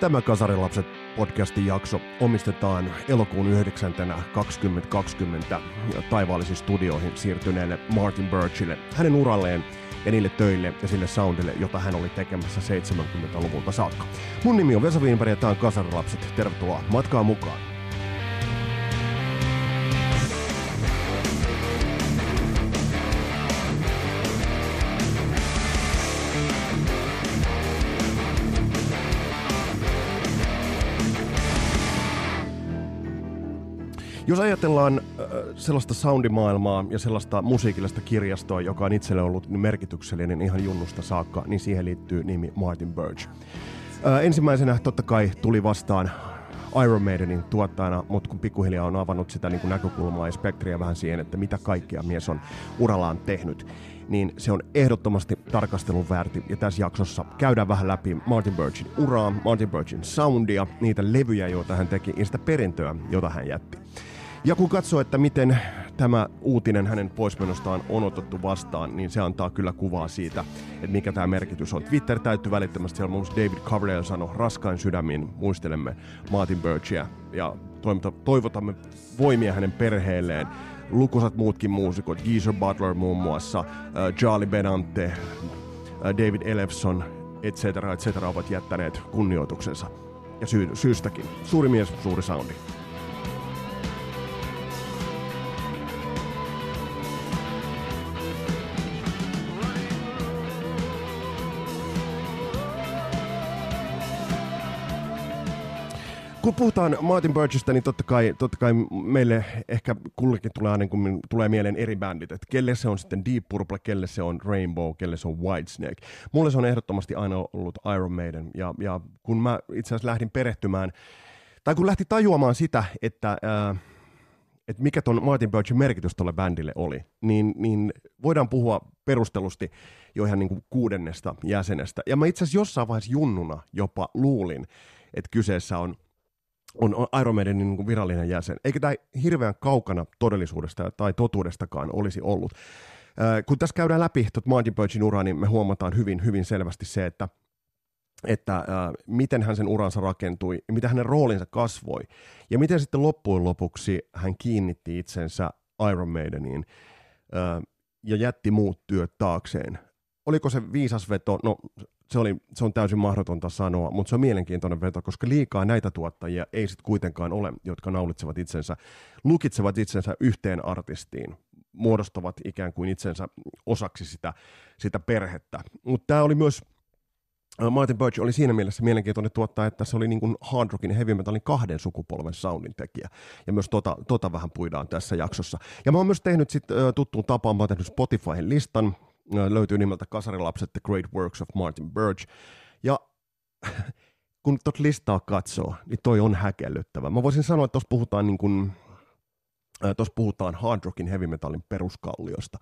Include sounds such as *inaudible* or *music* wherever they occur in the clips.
Tämä Kasarilapset podcastin jakso omistetaan elokuun 9. 2020 taivaallisissa studioihin siirtyneelle Martin Birchille, hänen uralleen ja niille töille ja sille soundille, jota hän oli tekemässä 70-luvulta saakka. Mun nimi on Vesa Wienberg ja tämä on Kasarilapset. Tervetuloa matkaan mukaan. Ajatellaan äh, sellaista soundimaailmaa ja sellaista musiikillista kirjastoa, joka on itselle ollut merkityksellinen ihan junnusta saakka, niin siihen liittyy nimi Martin Birch. Äh, ensimmäisenä totta kai tuli vastaan Iron Maidenin tuottajana, mutta kun pikkuhiljaa on avannut sitä niin kuin näkökulmaa ja spektriä vähän siihen, että mitä kaikkea mies on urallaan tehnyt, niin se on ehdottomasti tarkastelun väärti. Ja tässä jaksossa käydään vähän läpi Martin Birchin uraa, Martin Birchin soundia, niitä levyjä, joita hän teki, ja sitä perintöä, jota hän jätti. Ja kun katsoo, että miten tämä uutinen hänen poismenostaan on otettu vastaan, niin se antaa kyllä kuvaa siitä, että mikä tämä merkitys on. Twitter täytyy välittömästi, siellä muun David Coverdale sanoi, raskain sydämin muistelemme Martin Birchia ja toivotamme voimia hänen perheelleen. Lukuisat muutkin muusikot, Geezer Butler muun muassa, uh, Charlie Benante, uh, David Elefson, etc., etc. ovat jättäneet kunnioituksensa. Ja sy- syystäkin. Suuri mies, suuri soundi. Kun puhutaan Martin Birchistä, niin totta kai, totta kai meille ehkä kullekin tulee aina, kun tulee mieleen eri bändit, että kelle se on sitten Deep Purple, kelle se on Rainbow, kelle se on Whitesnake. Mulle se on ehdottomasti aina ollut Iron Maiden, ja, ja kun mä itse asiassa lähdin perehtymään, tai kun lähti tajuamaan sitä, että... Ää, että mikä ton Martin Birchin merkitys tuolle bändille oli, niin, niin voidaan puhua perustelusti jo ihan niin kuin kuudennesta jäsenestä. Ja mä itse asiassa jossain vaiheessa junnuna jopa luulin, että kyseessä on on Iron Maidenin niin virallinen jäsen. Eikä tämä hirveän kaukana todellisuudesta tai totuudestakaan olisi ollut. Äh, kun tässä käydään läpi tuot Martin Birchin uraa, niin me huomataan hyvin, hyvin selvästi se, että että äh, miten hän sen uransa rakentui, mitä hänen roolinsa kasvoi, ja miten sitten loppujen lopuksi hän kiinnitti itsensä Iron Maideniin äh, ja jätti muut työt taakseen. Oliko se viisas veto? No se, oli, se on täysin mahdotonta sanoa, mutta se on mielenkiintoinen veto, koska liikaa näitä tuottajia ei sitten kuitenkaan ole, jotka naulitsevat itsensä, lukitsevat itsensä yhteen artistiin, muodostavat ikään kuin itsensä osaksi sitä, sitä perhettä. Mutta tämä oli myös äh, Martin Birch oli siinä mielessä mielenkiintoinen tuottaa, että se oli niin kuin hard rockin heavy metalin kahden sukupolven soundin tekijä. Ja myös tota, tota vähän puidaan tässä jaksossa. Ja mä oon myös tehnyt sit, uh, tuttuun tapaan, mä oon tehnyt Spotifyhin listan, löytyy nimeltä Kasarilapset The Great Works of Martin Birch. Ja *laughs* kun tuot listaa katsoo, niin toi on häkellyttävä. Mä voisin sanoa, että tuossa puhutaan, niin kun, puhutaan hard rockin heavy metalin peruskalliosta.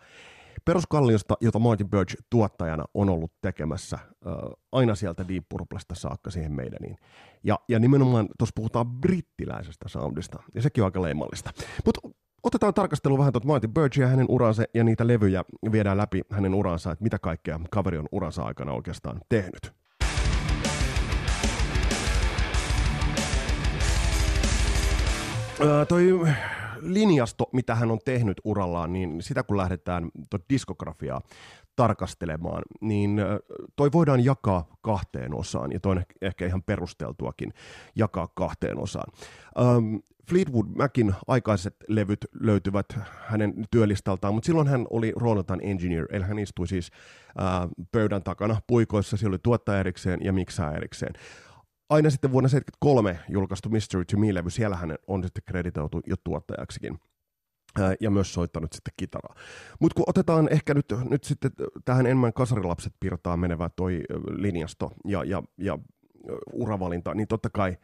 Peruskalliosta, jota Martin Birch tuottajana on ollut tekemässä aina sieltä Deep Purplesta saakka siihen meidäniin. Ja, ja nimenomaan tuossa puhutaan brittiläisestä soundista, ja sekin on aika leimallista. Mutta otetaan tarkastelu vähän tuota Martin Birchia hänen uransa ja niitä levyjä viedään läpi hänen uransa, että mitä kaikkea kaveri on uransa aikana oikeastaan tehnyt. Öö, toi linjasto, mitä hän on tehnyt urallaan, niin sitä kun lähdetään diskografiaa tarkastelemaan, niin toi voidaan jakaa kahteen osaan, ja toi on ehkä ihan perusteltuakin jakaa kahteen osaan. Um, Fleetwood Macin aikaiset levyt löytyvät hänen työlistaltaan, mutta silloin hän oli rooliltaan engineer, eli hän istui siis uh, pöydän takana puikoissa, siellä oli tuottaja erikseen ja miksaa erikseen. Aina sitten vuonna 1973 julkaistu Mystery to Me-levy, siellä hän on sitten kreditoitu jo tuottajaksikin ja myös soittanut sitten kitaraa. Mutta kun otetaan ehkä nyt, nyt sitten tähän enemmän kasarilapset piirtaa menevä toi linjasto ja, ja, ja uravalinta, niin totta kai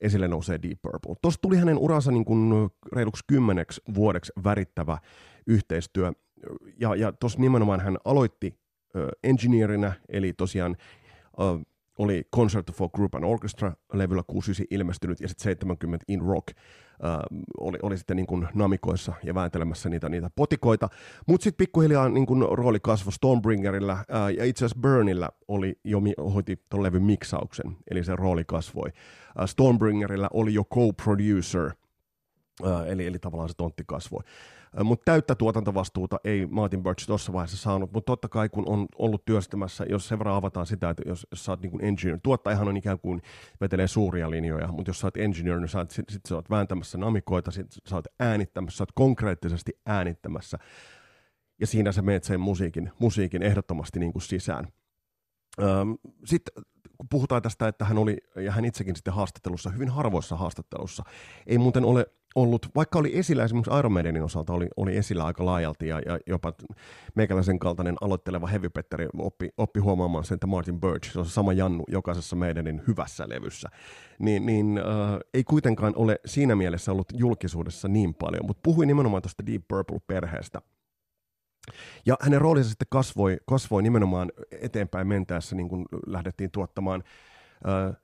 esille nousee Deep Purple. Tuossa tuli hänen uransa niin kuin reiluksi kymmeneksi vuodeksi värittävä yhteistyö, ja, ja tuossa nimenomaan hän aloitti engineerinä, eli tosiaan oli Concert for Group and Orchestra levyllä 69 ilmestynyt ja sitten 70 In Rock äh, oli, oli sitten niin kuin namikoissa ja vääntelemässä niitä, niitä potikoita. Mutta sitten pikkuhiljaa niin kuin rooli kasvoi Stormbringerillä äh, ja itse asiassa Burnilla oli jo hoiti tuon levyn miksauksen, eli se rooli kasvoi. Äh, Stormbringerillä oli jo co-producer, äh, eli, eli tavallaan se tontti kasvoi. Mutta täyttä tuotantovastuuta ei Martin Birch tuossa vaiheessa saanut, mutta totta kai kun on ollut työstämässä, jos sen verran avataan sitä, että jos, jos sä oot niin engineer, tuottajahan on ikään kuin vetelee suuria linjoja, mutta jos sä oot engineer, niin sä oot, sit, sit sä oot vääntämässä namikoita, sit sä oot äänittämässä, sä oot konkreettisesti äänittämässä, ja siinä sä meet sen musiikin, musiikin ehdottomasti niin kuin sisään. Sitten puhutaan tästä, että hän oli, ja hän itsekin sitten haastattelussa, hyvin harvoissa haastattelussa, ei muuten ole ollut, vaikka oli esillä esimerkiksi Iron Maidenin osalta, oli, oli esillä aika laajalti ja, ja jopa meikäläisen kaltainen aloitteleva heavypetteri oppi, oppi huomaamaan sen, että Martin Birch, se on se sama Jannu jokaisessa meidänin hyvässä levyssä, niin, niin äh, ei kuitenkaan ole siinä mielessä ollut julkisuudessa niin paljon, mutta puhui nimenomaan tuosta Deep Purple-perheestä, ja hänen roolinsa sitten kasvoi, kasvoi nimenomaan eteenpäin mentäessä, niin kuin lähdettiin tuottamaan äh,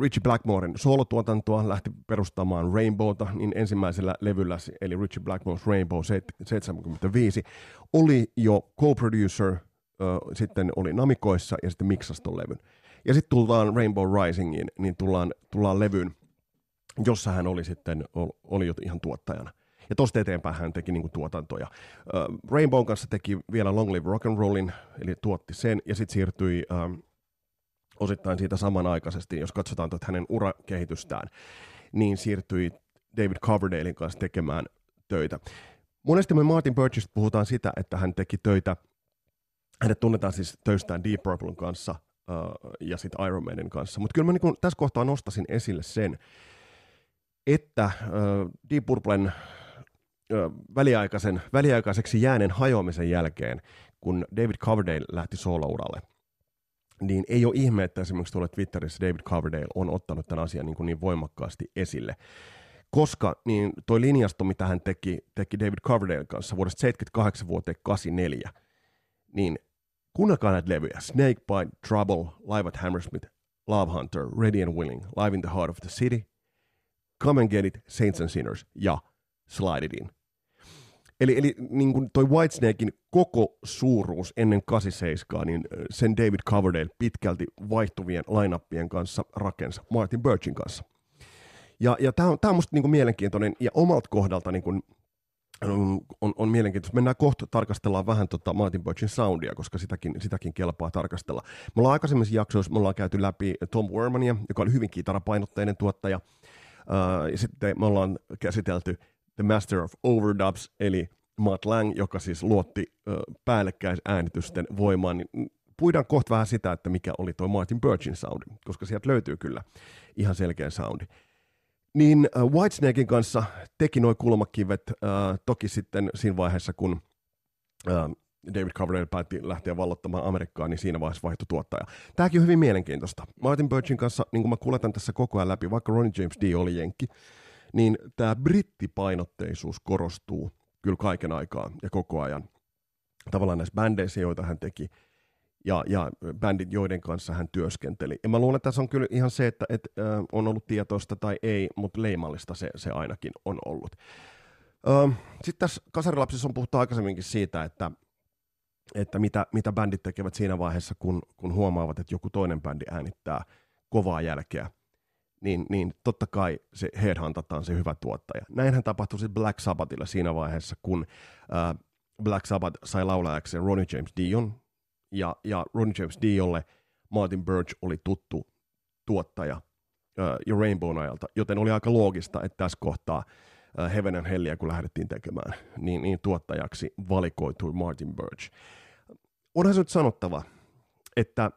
Richie Blackmoren solotuotantoa lähti perustamaan Rainbowta, niin ensimmäisellä levyllä, eli Richie Blackmore's Rainbow 75, oli jo co-producer, äh, sitten oli namikoissa ja sitten miksasi ton levyn. Ja sitten tullaan Rainbow Risingiin, niin tullaan, tullaan levyyn, jossa hän oli sitten, oli jo ihan tuottajana. Ja tosta eteenpäin hän teki niinku tuotantoja. Uh, Rainbow kanssa teki vielä Long Live Rock and Rollin, eli tuotti sen, ja sitten siirtyi uh, osittain siitä samanaikaisesti, jos katsotaan tuota hänen urakehitystään, niin siirtyi David Coverdalein kanssa tekemään töitä. Monesti me Martin Birchista puhutaan sitä, että hän teki töitä, hänet tunnetaan siis töistään Deep Purplen kanssa uh, ja sitten Iron Maiden kanssa, mutta kyllä mä niin tässä kohtaa nostasin esille sen, että uh, Deep Purplen väliaikaisen, väliaikaiseksi jääneen hajoamisen jälkeen, kun David Coverdale lähti solouralle – niin ei ole ihme, että esimerkiksi tuolla Twitterissä David Coverdale on ottanut tämän asian niin, kuin niin voimakkaasti esille. Koska niin toi linjasto, mitä hän teki, teki David Coverdale kanssa vuodesta 78 vuoteen 84, niin kuunnelkaa näitä levyjä. Snake Bite, Trouble, Live at Hammersmith, Love Hunter, Ready and Willing, Live in the Heart of the City, Come and Get It, Saints and Sinners ja Slide It In. Eli, eli niin kuin toi Whitesnakein koko suuruus ennen 87, niin sen David Coverdale pitkälti vaihtuvien lineuppien kanssa rakensa Martin Birchin kanssa. Ja, ja tämä on, tää on musta niin mielenkiintoinen ja omalta kohdalta niin kuin, on, on, mielenkiintoista. Mennään kohta tarkastellaan vähän tota Martin Birchin soundia, koska sitäkin, sitäkin kelpaa tarkastella. Me ollaan aikaisemmissa jaksoissa me ollaan käyty läpi Tom Wermania, joka oli hyvin kitarapainotteinen tuottaja. Uh, ja sitten me ollaan käsitelty The Master of Overdubs, eli Matt Lang, joka siis luotti päällekkäisäänitysten voimaan, niin puidaan kohta vähän sitä, että mikä oli tuo Martin Birchin soundi, koska sieltä löytyy kyllä ihan selkeä soundi. Niin Whitesnakein kanssa teki nuo kulmakivet toki sitten siinä vaiheessa, kun David Coverdale päätti lähteä vallottamaan Amerikkaa, niin siinä vaiheessa vaihtui tuottaja. Tämäkin on hyvin mielenkiintoista. Martin Birchin kanssa, niin kuin mä kuljetan tässä koko ajan läpi, vaikka Ronnie James D oli jenkki, niin tämä brittipainotteisuus korostuu kyllä kaiken aikaa ja koko ajan. Tavallaan näissä bändeissä, joita hän teki, ja, ja bändit, joiden kanssa hän työskenteli. Ja mä luulen, että tässä on kyllä ihan se, että, että äh, on ollut tietoista tai ei, mutta leimallista se, se ainakin on ollut. Sitten tässä Kasarilapsissa on puhuttu aikaisemminkin siitä, että, että mitä, mitä bändit tekevät siinä vaiheessa, kun, kun huomaavat, että joku toinen bändi äänittää kovaa jälkeä niin, niin totta kai se headhuntataan se hyvä tuottaja. Näinhän tapahtui sitten Black Sabbathilla siinä vaiheessa, kun äh, Black Sabbath sai laulajakseen Ronnie James Dion, ja, ja Ronnie James Diolle Martin Birch oli tuttu tuottaja äh, jo Rainbow ajalta, joten oli aika loogista, että tässä kohtaa äh, Heaven and Hellia, kun lähdettiin tekemään, niin, niin tuottajaksi valikoitui Martin Birch. Onhan se nyt sanottava, että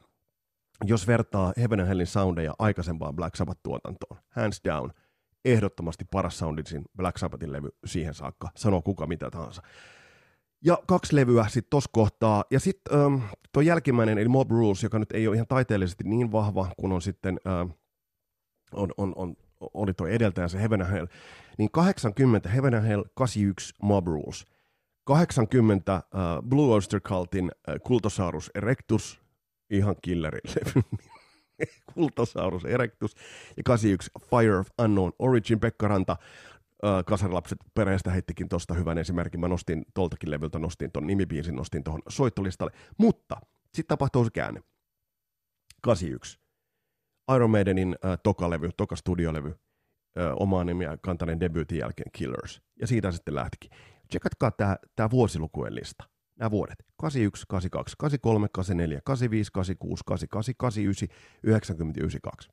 jos vertaa Heaven and Hellin soundeja aikaisempaan Black Sabbath-tuotantoon, hands down, ehdottomasti paras soundisin Black Sabbathin levy siihen saakka, sanoo kuka mitä tahansa. Ja kaksi levyä sitten tuossa kohtaa. Ja sitten ähm, tuo jälkimmäinen, eli Mob Rules, joka nyt ei ole ihan taiteellisesti niin vahva kuin on sitten, ähm, on, on, on, oli tuo edeltäjä se Heaven and Hell, niin 80 Heaven and Hell, 81 Mob Rules, 80 äh, Blue Oyster Cultin äh, Kultosaurus Erectus, ihan killeri *laughs* Kultosaurus Erectus ja 81 Fire of Unknown Origin Pekka Ranta. Kasarilapset perheestä heittikin tuosta hyvän esimerkin. Mä nostin tuoltakin levyltä, nostin ton nimibiisin, nostin tuohon soittolistalle. Mutta sitten tapahtuu se käänne. 81. Iron Maidenin äh, toka-levy, toka studiolevy, äh, omaa nimiä kantaneen debyytin jälkeen Killers. Ja siitä sitten lähtikin. Tsekatkaa tämä vuosilukujen lista. Nämä vuodet. 81, 82, 83, 84, 85, 86, 88, 89, 90, 92.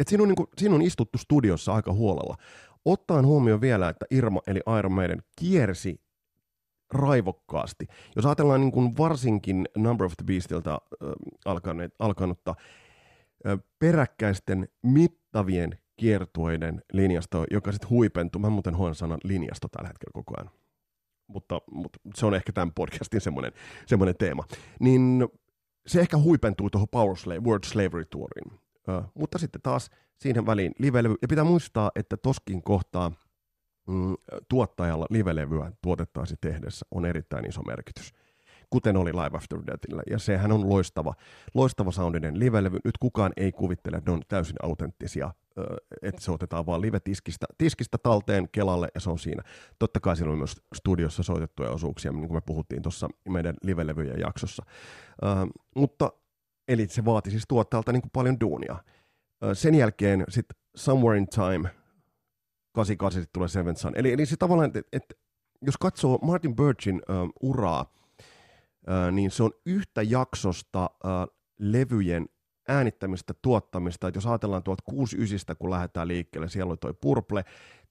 Et siinä, on niinku, siinä on istuttu studiossa aika huolella. Ottaen huomioon vielä, että Irma eli Iron Maiden kiersi raivokkaasti. Jos ajatellaan niin kuin varsinkin Number of the Beastilta äh, alkanut, alkanutta äh, peräkkäisten mittavien kiertueiden linjasta, joka sitten huipentuu, mä muuten hoidan sanan linjasta tällä hetkellä koko ajan, mutta, mutta se on ehkä tämän podcastin semmoinen, semmoinen teema, niin se ehkä huipentuu tuohon Power Slave, World Slavery Touriin. Uh, mutta sitten taas siihen väliin livelevy, ja pitää muistaa, että toskin kohtaa mm, tuottajalla livelevyä tuotettaisiin tehdessä on erittäin iso merkitys kuten oli Live After Deathillä. Ja sehän on loistava, loistava soundinen livelevy. Nyt kukaan ei kuvittele, että ne on täysin autenttisia, että se otetaan vaan live-tiskistä tiskistä talteen Kelalle ja se on siinä. Totta kai siinä on myös studiossa soitettuja osuuksia, niin kuin me puhuttiin tuossa meidän livelevyjen jaksossa. mutta eli se vaati siis tuottajalta niin kuin paljon duunia. sen jälkeen sitten Somewhere in Time, 88 tulee Seven Sun. Eli, eli se tavallaan, että et, jos katsoo Martin Birchin uh, uraa, niin se on yhtä jaksosta levyjen äänittämistä, tuottamista, että jos ajatellaan tuolta 69, kun lähdetään liikkeelle, siellä oli toi Purple,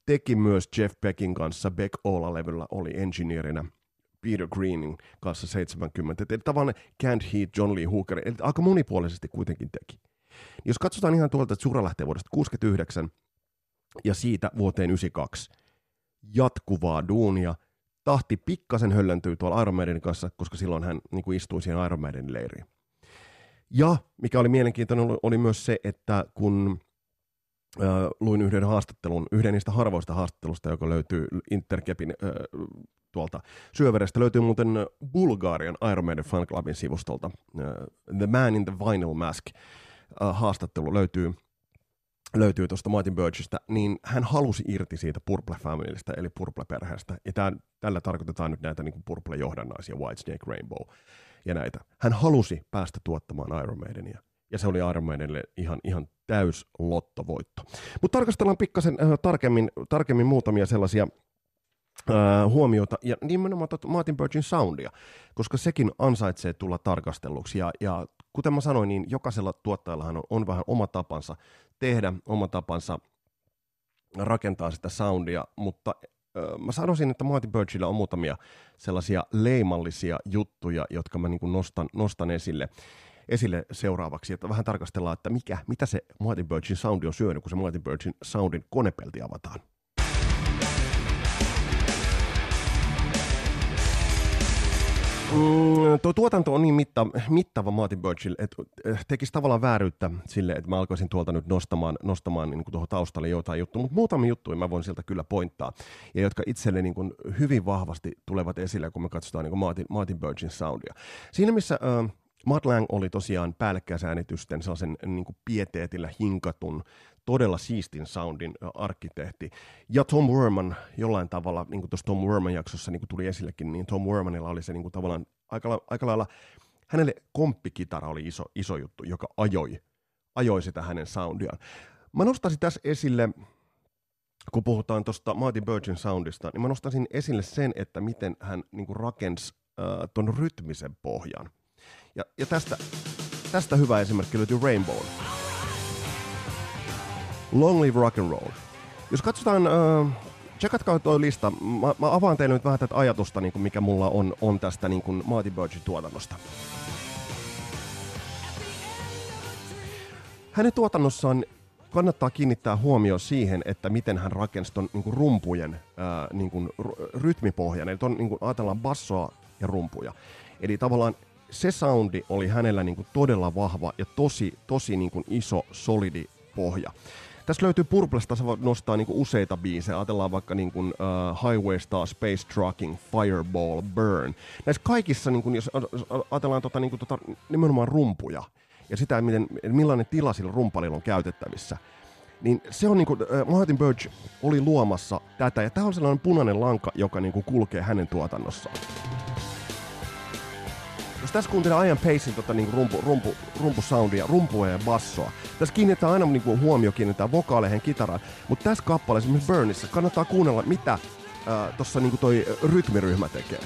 teki myös Jeff Beckin kanssa, Beck Ola-levyllä oli engineerinä, Peter Greenin kanssa 70, eli tavallaan Can't Heat, John Lee Hooker, eli aika monipuolisesti kuitenkin teki. Jos katsotaan ihan tuolta, että Sura lähtee vuodesta 69 ja siitä vuoteen 92, jatkuvaa duunia – tahti pikkasen höllentyy tuolla Iron Maidenin kanssa, koska silloin hän niin kuin istui siihen Iron Maidenin leiriin. Ja mikä oli mielenkiintoinen oli, oli myös se, että kun äh, luin yhden haastattelun, yhden niistä harvoista haastattelusta, joka löytyy Interkepin äh, tuolta syöverestä, löytyy muuten Bulgarian Iron Maiden fan clubin sivustolta. Äh, the Man in the Vinyl Mask äh, haastattelu löytyy löytyy tuosta Martin Birchistä, niin hän halusi irti siitä Purple Familystä, eli Purple-perheestä. Ja tämän, tällä tarkoitetaan nyt näitä niin Purple-johdannaisia, Whitesnake Rainbow ja näitä. Hän halusi päästä tuottamaan Iron Maidenia. Ja se oli Iron Maidenille ihan, ihan täys lottovoitto. Mutta tarkastellaan pikkasen äh, tarkemmin, tarkemmin muutamia sellaisia äh, huomiota ja nimenomaan Martin Birchin soundia, koska sekin ansaitsee tulla tarkastelluksi. Ja, ja kuten mä sanoin, niin jokaisella tuottajallahan on, on vähän oma tapansa tehdä oma tapansa rakentaa sitä soundia, mutta mä sanoisin, että Martin Birchillä on muutamia sellaisia leimallisia juttuja, jotka mä niin nostan, nostan esille, esille seuraavaksi, että vähän tarkastellaan, että mikä, mitä se Martin Birchin soundi on syönyt, kun se Martin Birchin soundin konepelti avataan. Mm, tuo tuotanto on niin mitta, mittava Martin Birchill, että eh, tekisi tavallaan vääryyttä sille, että mä alkaisin tuolta nyt nostamaan, nostamaan niin kuin tuohon taustalle jotain juttuja, mutta muutamia juttuja mä voin sieltä kyllä pointtaa, ja jotka itselle niin kuin hyvin vahvasti tulevat esille, kun me katsotaan niin kuin Martin, Martin Birchin soundia. Siinä missä uh, Matt Lang oli tosiaan päällekkäisäänitysten sellaisen niin kuin pieteetillä hinkatun todella siistin soundin arkkitehti. Ja Tom Werman jollain tavalla, niin kuin tuossa Tom Werman jaksossa niin kuin tuli esillekin, niin Tom Wermanilla oli se niin kuin tavallaan aika, aika lailla, hänelle komppikitara oli iso, iso juttu, joka ajoi, ajoi sitä hänen soundiaan. Mä nostaisin tässä esille, kun puhutaan tuosta Martin Virgin soundista, niin mä nostaisin esille sen, että miten hän niin kuin rakensi äh, ton rytmisen pohjan. Ja, ja tästä, tästä hyvä esimerkki löytyy Rainbow. Long Live Rock and Roll. Jos katsotaan, äh, checkatkaa tuo lista. Mä, mä avaan teille nyt vähän tätä ajatusta, niin kuin mikä mulla on, on tästä niin kuin Marty Birchin tuotannosta. Hänen tuotannossaan kannattaa kiinnittää huomio siihen, että miten hän rakensi ton niin kuin rumpujen ää, niin kuin rytmipohjan. Eli ton, niin kuin ajatellaan bassoa ja rumpuja. Eli tavallaan se soundi oli hänellä niin kuin todella vahva ja tosi, tosi niin kuin iso, solidi pohja. Tässä löytyy Purplesta, voit nostaa niinku useita biisejä. Ajatellaan vaikka niinku, uh, Highway Star, Space Trucking, Fireball, Burn. Näissä kaikissa, niinku, jos ajatellaan tota, niinku, tota, nimenomaan rumpuja, ja sitä, miten, millainen tila sillä rumpalilla on käytettävissä, niin se on niinku, Martin Birch oli luomassa tätä, ja tämä on sellainen punainen lanka, joka niinku kulkee hänen tuotannossaan. Jos tässä kuuntelee Ian Pacein tota, niinku rumpu, rumpu, rumpusoundia, rumpua ja bassoa, tässä kiinnittää aina niinku, huomio kiinnittää vokaaleihin, kitaraan, mutta tässä kappaleessa, esimerkiksi Burnissä, kannattaa kuunnella, mitä äh, tuossa niinku toi rytmiryhmä tekee.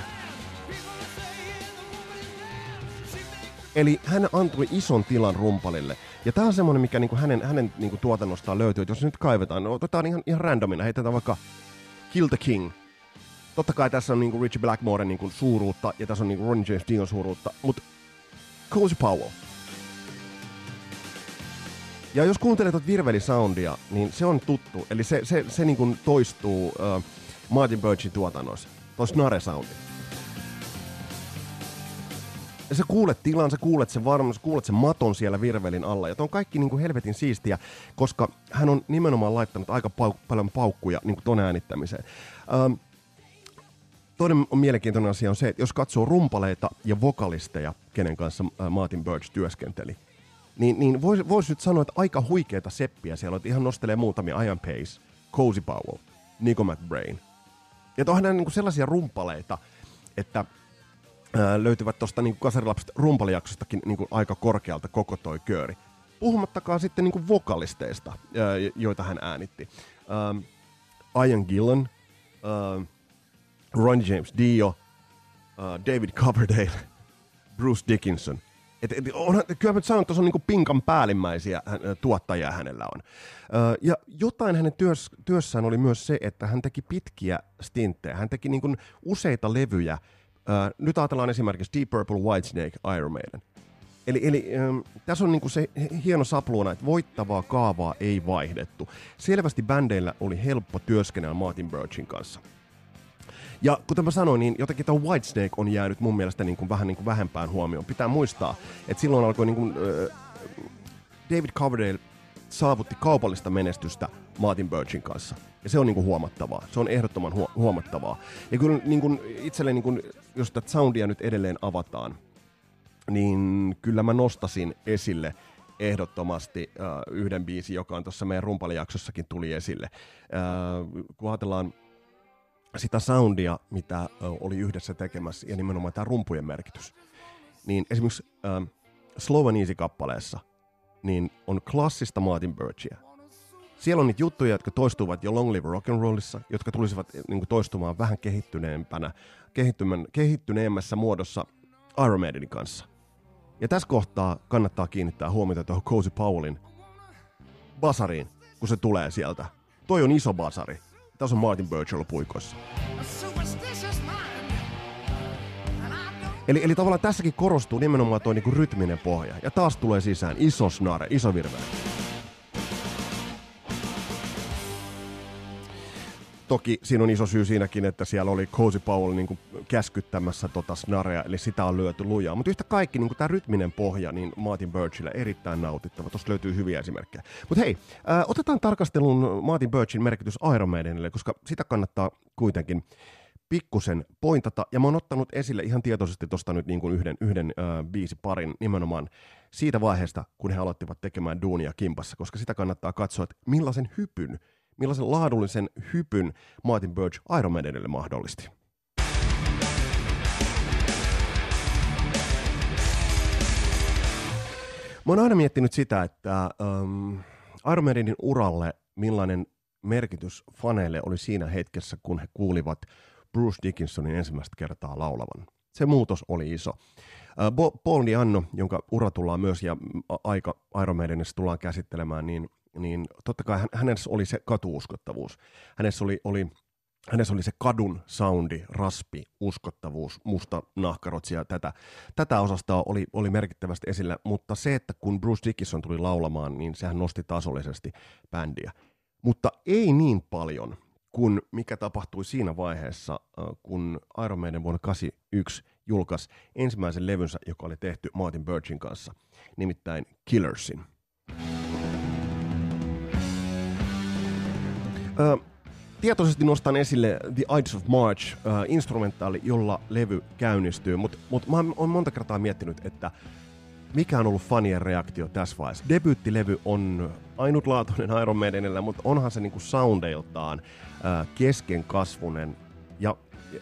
Eli hän antoi ison tilan rumpalille. Ja tämä on semmoinen, mikä niinku hänen, hänen niinku tuotannostaan löytyy. Että jos nyt kaivetaan, no, otetaan ihan, ihan randomina, heitetään vaikka Kill the King. Totta kai tässä on niinku Richie Blackmoren niinku suuruutta ja tässä on niinku Ronnie James Dion suuruutta, mutta Cozy Powell. Ja jos kuuntelee tuota virvelisoundia, niin se on tuttu. Eli se, se, se niinku toistuu uh, Martin Birchin tuotannoissa. Tuo snare soundi ja sä kuulet tilan, sä kuulet sen varmaan, sä kuulet sen maton siellä virvelin alla. Ja on kaikki niin kuin helvetin siistiä, koska hän on nimenomaan laittanut aika pau- paljon paukkuja niin kuin ton äänittämiseen. Ähm, toinen on mielenkiintoinen asia on se, että jos katsoo rumpaleita ja vokalisteja, kenen kanssa äh, Martin Birch työskenteli, niin, niin voisi vois nyt sanoa, että aika huikeita seppiä siellä on. Ihan nostelee muutamia Ian Pace, Cozy Powell, Nico McBrain. Ja onhan niin sellaisia rumpaleita, että löytyvät tuosta niin kasarilapset rumpalijaksostakin niin kuin aika korkealta koko toi kööri. Puhumattakaan sitten niin kuin vokalisteista, ää, joita hän äänitti. Ähm, Ian Gillan, äh, Ronnie James Dio, äh, David Coverdale, *laughs* Bruce Dickinson. Et, et, on, kyllä mä sanon, että se on niin pinkan päällimmäisiä hän, tuottajia hänellä on. Äh, ja jotain hänen työs, työssään oli myös se, että hän teki pitkiä stinttejä. Hän teki niin kuin useita levyjä, Uh, nyt ajatellaan esimerkiksi Deep Purple, Whitesnake, Iron Maiden. Eli, eli um, tässä on niinku se hieno sapluuna, että voittavaa kaavaa ei vaihdettu. Selvästi bändeillä oli helppo työskennellä Martin Birchin kanssa. Ja kuten mä sanoin, niin jotenkin tämä Whitesnake on jäänyt mun mielestä niin kuin vähän niin kuin vähempään huomioon. Pitää muistaa, että silloin alkoi niin kuin, uh, David Coverdale saavutti kaupallista menestystä Martin Birchin kanssa. Ja se on niinku huomattavaa. Se on ehdottoman huo- huomattavaa. Ja kyllä niinku, itselle, niinku, jos tätä soundia nyt edelleen avataan, niin kyllä mä nostasin esille ehdottomasti uh, yhden biisin, joka on tuossa meidän rumpalijaksossakin tuli esille. Uh, kun ajatellaan sitä soundia, mitä oli yhdessä tekemässä, ja nimenomaan tämä rumpujen merkitys, niin esimerkiksi uh, Slow and Easy-kappaleessa niin on klassista Martin Birchia siellä on niitä juttuja, jotka toistuvat jo Long Live Rock'n'Rollissa, jotka tulisivat niin kuin, toistumaan vähän kehittyneempänä, kehittyneemmässä muodossa Iron Maidenin kanssa. Ja tässä kohtaa kannattaa kiinnittää huomiota tuohon Cozy Powellin basariin, kun se tulee sieltä. Toi on iso basari. Tässä on Martin Birch ollut puikoissa. Eli, eli tavallaan tässäkin korostuu nimenomaan tuo niinku rytminen pohja. Ja taas tulee sisään iso snare, iso virvele. Toki siinä on iso syy siinäkin, että siellä oli Cozy Powell niin kuin käskyttämässä tota snarea, eli sitä on lyöty lujaa. Mutta yhtä kaikki, niin tämä rytminen pohja, niin Martin Birchille erittäin nautittava. Tuosta löytyy hyviä esimerkkejä. Mutta hei, äh, otetaan tarkastelun Martin Birchin merkitys Iron Maidenille, koska sitä kannattaa kuitenkin pikkusen pointata. Ja mä oon ottanut esille ihan tietoisesti tuosta nyt niin kuin yhden, yhden äh, biisi parin nimenomaan siitä vaiheesta, kun he aloittivat tekemään duunia kimpassa, koska sitä kannattaa katsoa, että millaisen hypyn – millaisen laadullisen hypyn Martin Birch Iron Maidenille mahdollisti. Mä oon aina miettinyt sitä, että um, Iron Maidenin uralle millainen merkitys faneille oli siinä hetkessä, kun he kuulivat Bruce Dickinsonin ensimmäistä kertaa laulavan. Se muutos oli iso. Uh, Paul Dianno, jonka ura tullaan myös ja aika Iron Maidenissa tullaan käsittelemään, niin niin totta kai hänessä oli se katuuskottavuus. Hänessä oli, oli, hänessä oli se kadun soundi, raspi, uskottavuus, musta nahkarotsi ja tätä, tätä osasta oli, oli merkittävästi esillä, mutta se, että kun Bruce Dickinson tuli laulamaan, niin sehän nosti tasollisesti bändiä. Mutta ei niin paljon kuin mikä tapahtui siinä vaiheessa, kun Iron Maiden vuonna 1981 julkaisi ensimmäisen levynsä, joka oli tehty Martin Birchin kanssa, nimittäin Killersin. Ö, tietoisesti nostan esille The Ides of March, uh, instrumentaali, jolla levy käynnistyy, mutta mut mä oon monta kertaa miettinyt, että mikä on ollut fanien reaktio tässä vaiheessa. Debyyttilevy on ainutlaatuinen Iron Maidenillä, mutta onhan se niinku soundeiltaan äh, keskenkasvunen ja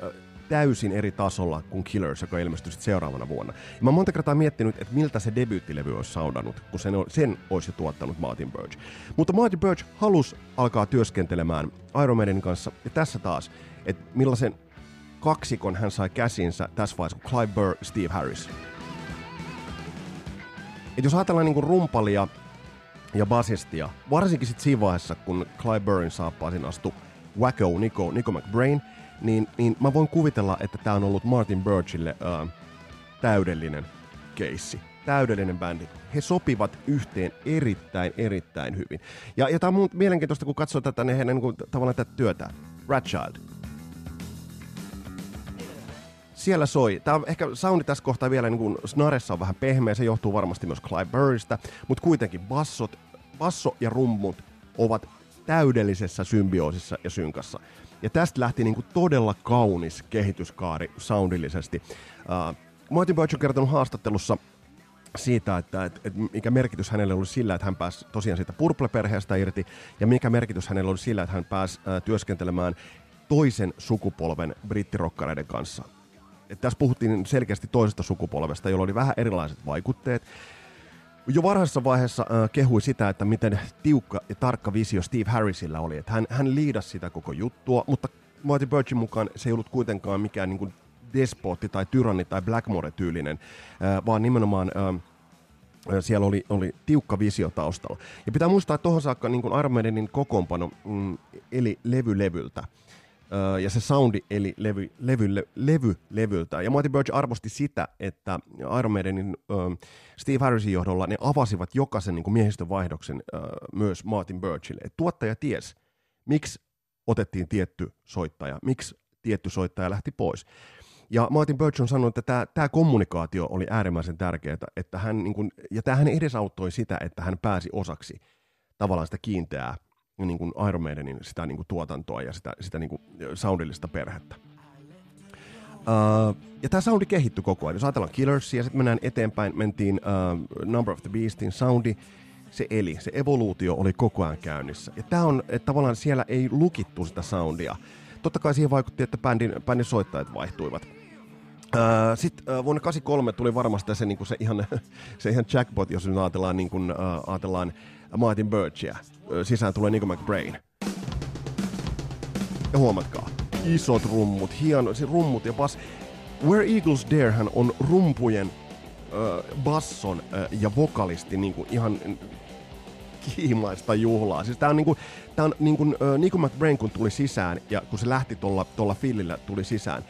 äh, täysin eri tasolla kuin Killers, joka ilmestyi seuraavana vuonna. Ja mä oon monta kertaa miettinyt, että miltä se debyyttilevy olisi saudannut, kun sen, sen olisi jo tuottanut Martin Birch. Mutta Martin Birch halusi alkaa työskentelemään Iron Maidenin kanssa, ja tässä taas, että millaisen kaksikon hän sai käsinsä tässä vaiheessa, kun Clive Burr, Steve Harris. Et jos ajatellaan niin rumpalia ja basistia, varsinkin sitten siinä vaiheessa, kun Clive Burrin saappaisin astu Wacko Nico, Nico McBrain, niin, niin mä voin kuvitella, että tämä on ollut Martin Birchille uh, täydellinen keissi. Täydellinen bändi. He sopivat yhteen erittäin, erittäin hyvin. Ja, ja tämä on mielenkiintoista, kun katsoo tätä niin heidän niin tavallaan tätä työtä. Ratchild. Siellä soi. Tämä on ehkä soundi tässä kohtaa vielä niin kuin snaressa on vähän pehmeä, se johtuu varmasti myös Clive Burrista, mutta kuitenkin bassot, basso ja rummut ovat täydellisessä symbioosissa ja synkassa. Ja tästä lähti niin kuin todella kaunis kehityskaari soundillisesti. Uh, Martin Birch on kertonut haastattelussa siitä, että, että, että mikä merkitys hänelle oli sillä, että hän pääsi tosiaan siitä Purple-perheestä irti, ja mikä merkitys hänelle oli sillä, että hän pääsi uh, työskentelemään toisen sukupolven brittirokkareiden kanssa. Et tässä puhuttiin selkeästi toisesta sukupolvesta, jolla oli vähän erilaiset vaikutteet, jo varhaisessa vaiheessa äh, kehui sitä, että miten tiukka ja tarkka visio Steve Harrisilla oli. Että hän, hän liidasi sitä koko juttua, mutta Martin Birchin mukaan se ei ollut kuitenkaan mikään niin kuin despotti tai tyranni tai Blackmore-tyylinen, äh, vaan nimenomaan äh, siellä oli, oli tiukka visio taustalla. Ja pitää muistaa, että tuohon saakka niin kuin kokoonpano mm, eli levy levyltä ja se soundi eli levy, levy, levy, levy levyltä. Ja Martin Birch arvosti sitä, että Iron Maidenin Steve Harrisin johdolla ne avasivat jokaisen niin kuin miehistön vaihdoksen myös Martin Birchille. Et tuottaja ties, miksi otettiin tietty soittaja, miksi tietty soittaja lähti pois. Ja Martin Birch on sanonut, että tämä, kommunikaatio oli äärimmäisen tärkeää, että hän, niin kuin, ja tämähän edesauttoi sitä, että hän pääsi osaksi tavallaan sitä kiinteää niin kuin Iron Maidenin sitä niin kuin tuotantoa ja sitä, sitä niin kuin soundillista perhettä. Uh, ja tämä soundi kehittyi koko ajan. Jos ajatellaan Killersia sitten mennään eteenpäin, mentiin uh, Number of the Beastin soundi, se eli, se evoluutio oli koko ajan käynnissä. Ja tämä on, että tavallaan siellä ei lukittu sitä soundia. Totta kai siihen vaikutti, että bändin, bändin soittajat vaihtuivat. Uh, Sitten uh, vuonna 83 tuli varmasti se, niin se, ihan, *laughs* se ihan jackpot, jos nyt ajatellaan, niin kuin, uh, ajatellaan Martin Birchia. Sisään tulee Nico McBrain. Ja huomatkaa, isot rummut, hieno, se rummut ja bas. Where Eagles Dare hän on rumpujen, uh, basson uh, ja vokalisti niin kuin ihan kiimaista juhlaa. Siis tää on niinku, tää on niinku, uh, Nico McBrain kun tuli sisään ja kun se lähti tuolla, tuolla fillillä tuli sisään,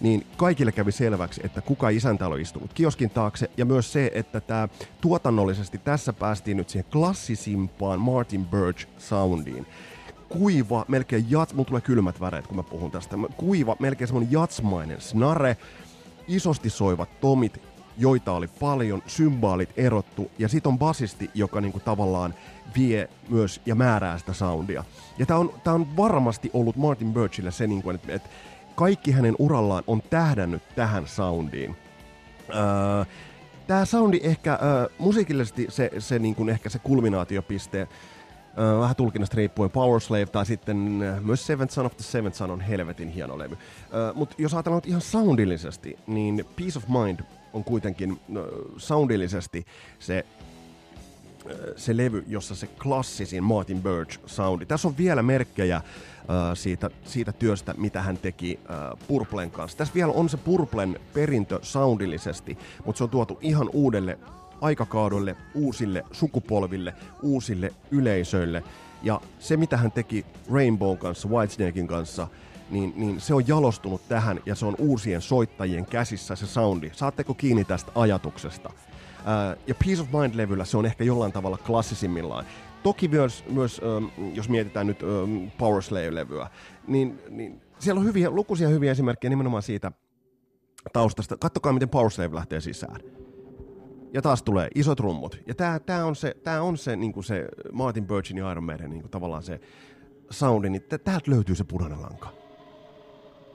niin kaikille kävi selväksi, että kuka isäntä oli istunut kioskin taakse, ja myös se, että tämä tuotannollisesti tässä päästiin nyt siihen klassisimpaan Martin Birch soundiin. Kuiva, melkein jats, mulla tulee kylmät väreet, kun mä puhun tästä. Kuiva, melkein semmonen jatsmainen snare, isosti soivat tomit, joita oli paljon, symbaalit erottu, ja sit on basisti, joka niinku tavallaan vie myös ja määrää sitä soundia. Ja tää on, tää on varmasti ollut Martin Birchille se, niinku, että et, kaikki hänen urallaan on tähdännyt tähän soundiin. Öö, Tämä soundi ehkä öö, musiikillisesti se, se niin kuin ehkä se kulminaatiopiste, öö, vähän tulkinnasta riippuen Power Slave tai sitten öö, myös Seventh Son of the Seventh Son on helvetin hieno levy. Öö, Mutta jos ajatellaan ihan soundillisesti, niin Peace of Mind on kuitenkin öö, soundillisesti se se levy, jossa se klassisin Martin Birch soundi. Tässä on vielä merkkejä siitä, siitä työstä, mitä hän teki uh, Purplen kanssa. Tässä vielä on se Purplen perintö soundillisesti, mutta se on tuotu ihan uudelle aikakaudolle, uusille sukupolville, uusille yleisöille. Ja se, mitä hän teki Rainbow kanssa, Whitesnakein kanssa, niin, niin se on jalostunut tähän ja se on uusien soittajien käsissä se soundi. Saatteko kiinni tästä ajatuksesta? Uh, ja Peace of Mind-levyllä se on ehkä jollain tavalla klassisimmillaan. Toki myös, myös ähm, jos mietitään nyt ähm, Power Slave-levyä, niin, niin siellä on hyviä, lukuisia hyviä esimerkkejä nimenomaan siitä taustasta. Kattokaa, miten Power Slave lähtee sisään. Ja taas tulee isot rummut. Ja tää, tää on se, tää on se, niin se Martin Birchin ja Iron Maiden niin tavallaan se soundi, niin täältä löytyy se punainen lanka.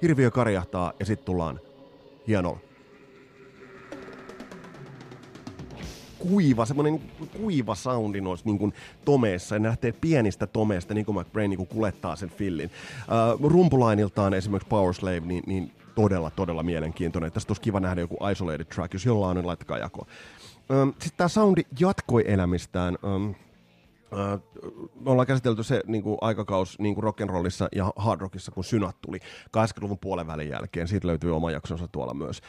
Hirviö karjahtaa ja sitten tullaan hienolla kuiva, semmoinen kuiva soundi noissa niin tomeissa, ja ne lähtee pienistä tomeista, niin kuin McBrain niin kuin kulettaa sen fillin. Uh, rumpulainiltaan esimerkiksi Power Slave, niin, niin todella, todella mielenkiintoinen. Tästä olisi kiva nähdä joku isolated track, jos jollain on, niin laittakaa jako. Um, Sitten tämä soundi jatkoi elämistään. Um, Uh, me ollaan käsitelty se niin kuin aikakaus niin kuin rock'n'rollissa ja hard rockissa, kun synat tuli 80-luvun puolen välin jälkeen. Siitä löytyy oma jaksonsa tuolla myös.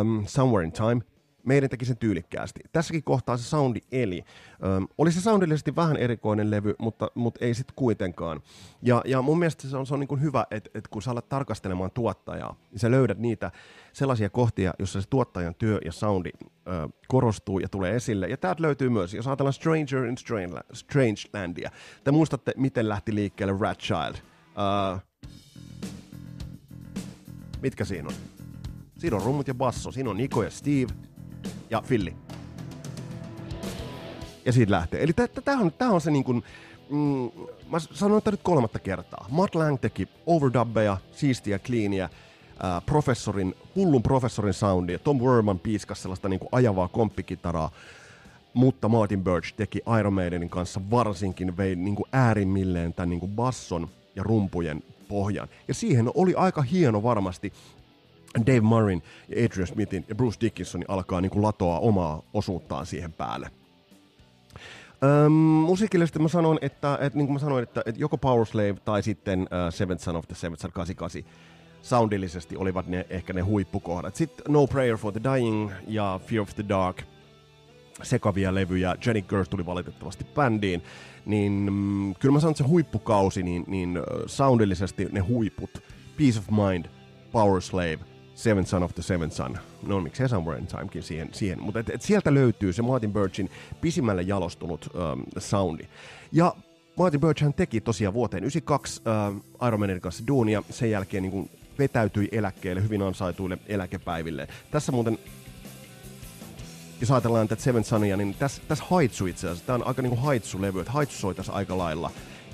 Um, Somewhere in Time, meidän teki sen tyylikkäästi. Tässäkin kohtaa se soundi eli. Öm, oli se soundillisesti vähän erikoinen levy, mutta, mutta ei sitten kuitenkaan. Ja, ja mun mielestä se on, se on niin kuin hyvä, että, että kun sä alat tarkastelemaan tuottajaa, niin sä löydät niitä sellaisia kohtia, jossa se tuottajan työ ja soundi ö, korostuu ja tulee esille. Ja täältä löytyy myös, jos ajatellaan Stranger in Strangelandia. Te muistatte, miten lähti liikkeelle Rat Child. Uh, mitkä siinä on? Siinä on rummut ja basso. Siinä on Niko ja Steve ja Filli. Ja siitä lähtee. Eli tämä on, on se niin kuin, mm, mä sanon tätä nyt kolmatta kertaa. Matt Lang teki overdubbeja, siistiä, cleania, professorin, hullun professorin soundia. Tom Werman piiskas sellaista niin kuin ajavaa komppikitaraa. Mutta Martin Birch teki Iron Maidenin kanssa varsinkin vei niin kuin äärimmilleen tämän niin kuin basson ja rumpujen pohjan. Ja siihen oli aika hieno varmasti Dave Murrayn ja Adrian Smithin ja Bruce Dickinsonin alkaa niin kuin latoa omaa osuuttaan siihen päälle. Öm, musiikillisesti mä sanon, että, että niin kuin mä sanoin, että, että joko Power Slave tai sitten uh, Seventh Son of the Seventh Son 88 soundillisesti olivat ne, ehkä ne huippukohdat. Sitten No Prayer for the Dying ja Fear of the Dark, sekavia levyjä. Jenny Gers tuli valitettavasti bändiin. Niin mm, kyllä mä sanon, että se huippukausi, niin, niin soundillisesti ne huiput. Peace of Mind, Power Slave – Seven Son of the Seven Son. No miksei Somewhere in Timekin siihen. siihen. Mutta et, et sieltä löytyy se Martin Birchin pisimmälle jalostunut um, soundi. Ja Martin Birch hän teki tosiaan vuoteen 92 uh, Iron Manin kanssa duunia. Sen jälkeen niin kuin vetäytyi eläkkeelle hyvin ansaituille eläkepäiville. Tässä muuten jos ajatellaan tätä Seven Sonia, niin tässä, tässä haitsu itse asiassa. Tämä on aika niin haitsu-levy, että haitsu soi tässä aika lailla.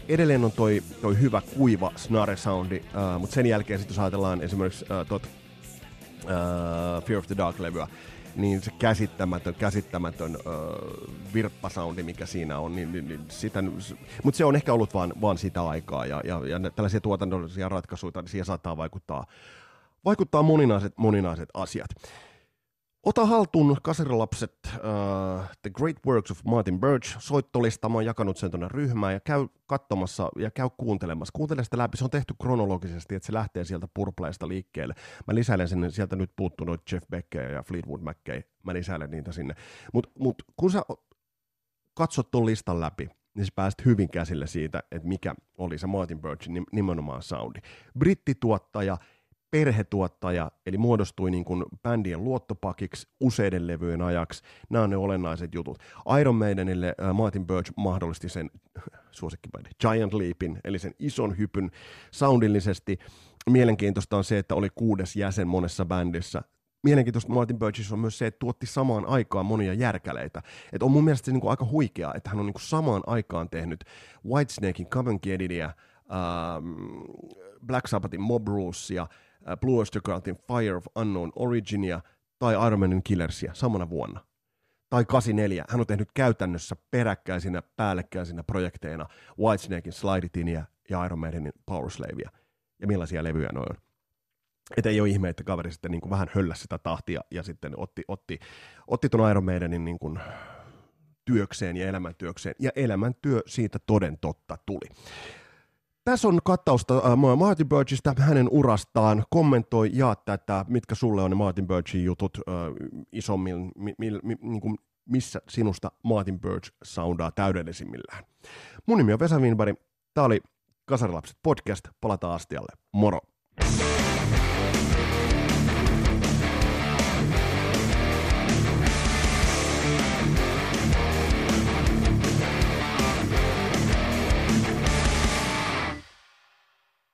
Edelleen on toi, toi hyvä kuiva snare-soundi, uh, mutta sen jälkeen sitten jos ajatellaan esimerkiksi uh, tot uh, Fear of the Dark-levyä, niin se käsittämätön, käsittämätön uh, virppasoundi, mikä siinä on, niin, niin, niin sitä, mutta se on ehkä ollut vaan, vaan sitä aikaa, ja, ja, ja tällaisia tuotannollisia ratkaisuja, niin siihen saattaa vaikuttaa, vaikuttaa moninaiset, moninaiset asiat. Ota haltuun kaserilapset uh, The Great Works of Martin Birch soittolista. Mä oon jakanut sen tuonne ryhmään ja käy katsomassa ja käy kuuntelemassa. Kuuntele sitä läpi. Se on tehty kronologisesti, että se lähtee sieltä purpleista liikkeelle. Mä lisäilen sinne, sieltä nyt puuttuu noita Jeff Beckejä ja Fleetwood Mackeja. Mä lisäilen niitä sinne. Mutta mut, kun sä katsot tuon listan läpi, niin sä pääst hyvin käsille siitä, että mikä oli se Martin Birchin nimenomaan soundi. Brittituottaja, perhetuottaja, eli muodostui niin kuin bändien luottopakiksi useiden levyjen ajaksi. Nämä on ne olennaiset jutut. Iron Maidenille äh, Martin Birch mahdollisti sen *laughs* suosikkibändi Giant Leapin, eli sen ison hypyn soundillisesti. Mielenkiintoista on se, että oli kuudes jäsen monessa bändissä. Mielenkiintoista Martin Birchissa on myös se, että tuotti samaan aikaan monia järkäleitä. Et on mun mielestä se niin kuin aika huikeaa, että hän on niin kuin samaan aikaan tehnyt Whitesnakein Come and ähm, Black Sabbathin Mob Rulesia, Blue Oyster Cultin Fire of Unknown Originia tai Iron Killersia samana vuonna. Tai 84. Hän on tehnyt käytännössä peräkkäisinä, päällekkäisinä projekteina Whitesnakein Slidetinia ja Iron Maidinin Power Slavea. Ja millaisia levyjä ne on. Että ei ole ihme, että kaveri sitten niin kuin vähän hölläsi sitä tahtia ja sitten otti, otti, otti ton Iron Maidenin niin kuin työkseen ja elämäntyökseen. Ja elämäntyö siitä toden totta tuli. Tässä on kattausta äh, Martin Birchistä, hänen urastaan. Kommentoi, jaa tätä, mitkä sulle on ne Martin Birchin jutut äh, isommin, mi, mi, mi, niin kuin missä sinusta Martin Birch soundaa täydellisimmillään. Mun nimi on Vesa Winberg. Tämä oli Kasarilapset podcast. Palataan astialle. Moro!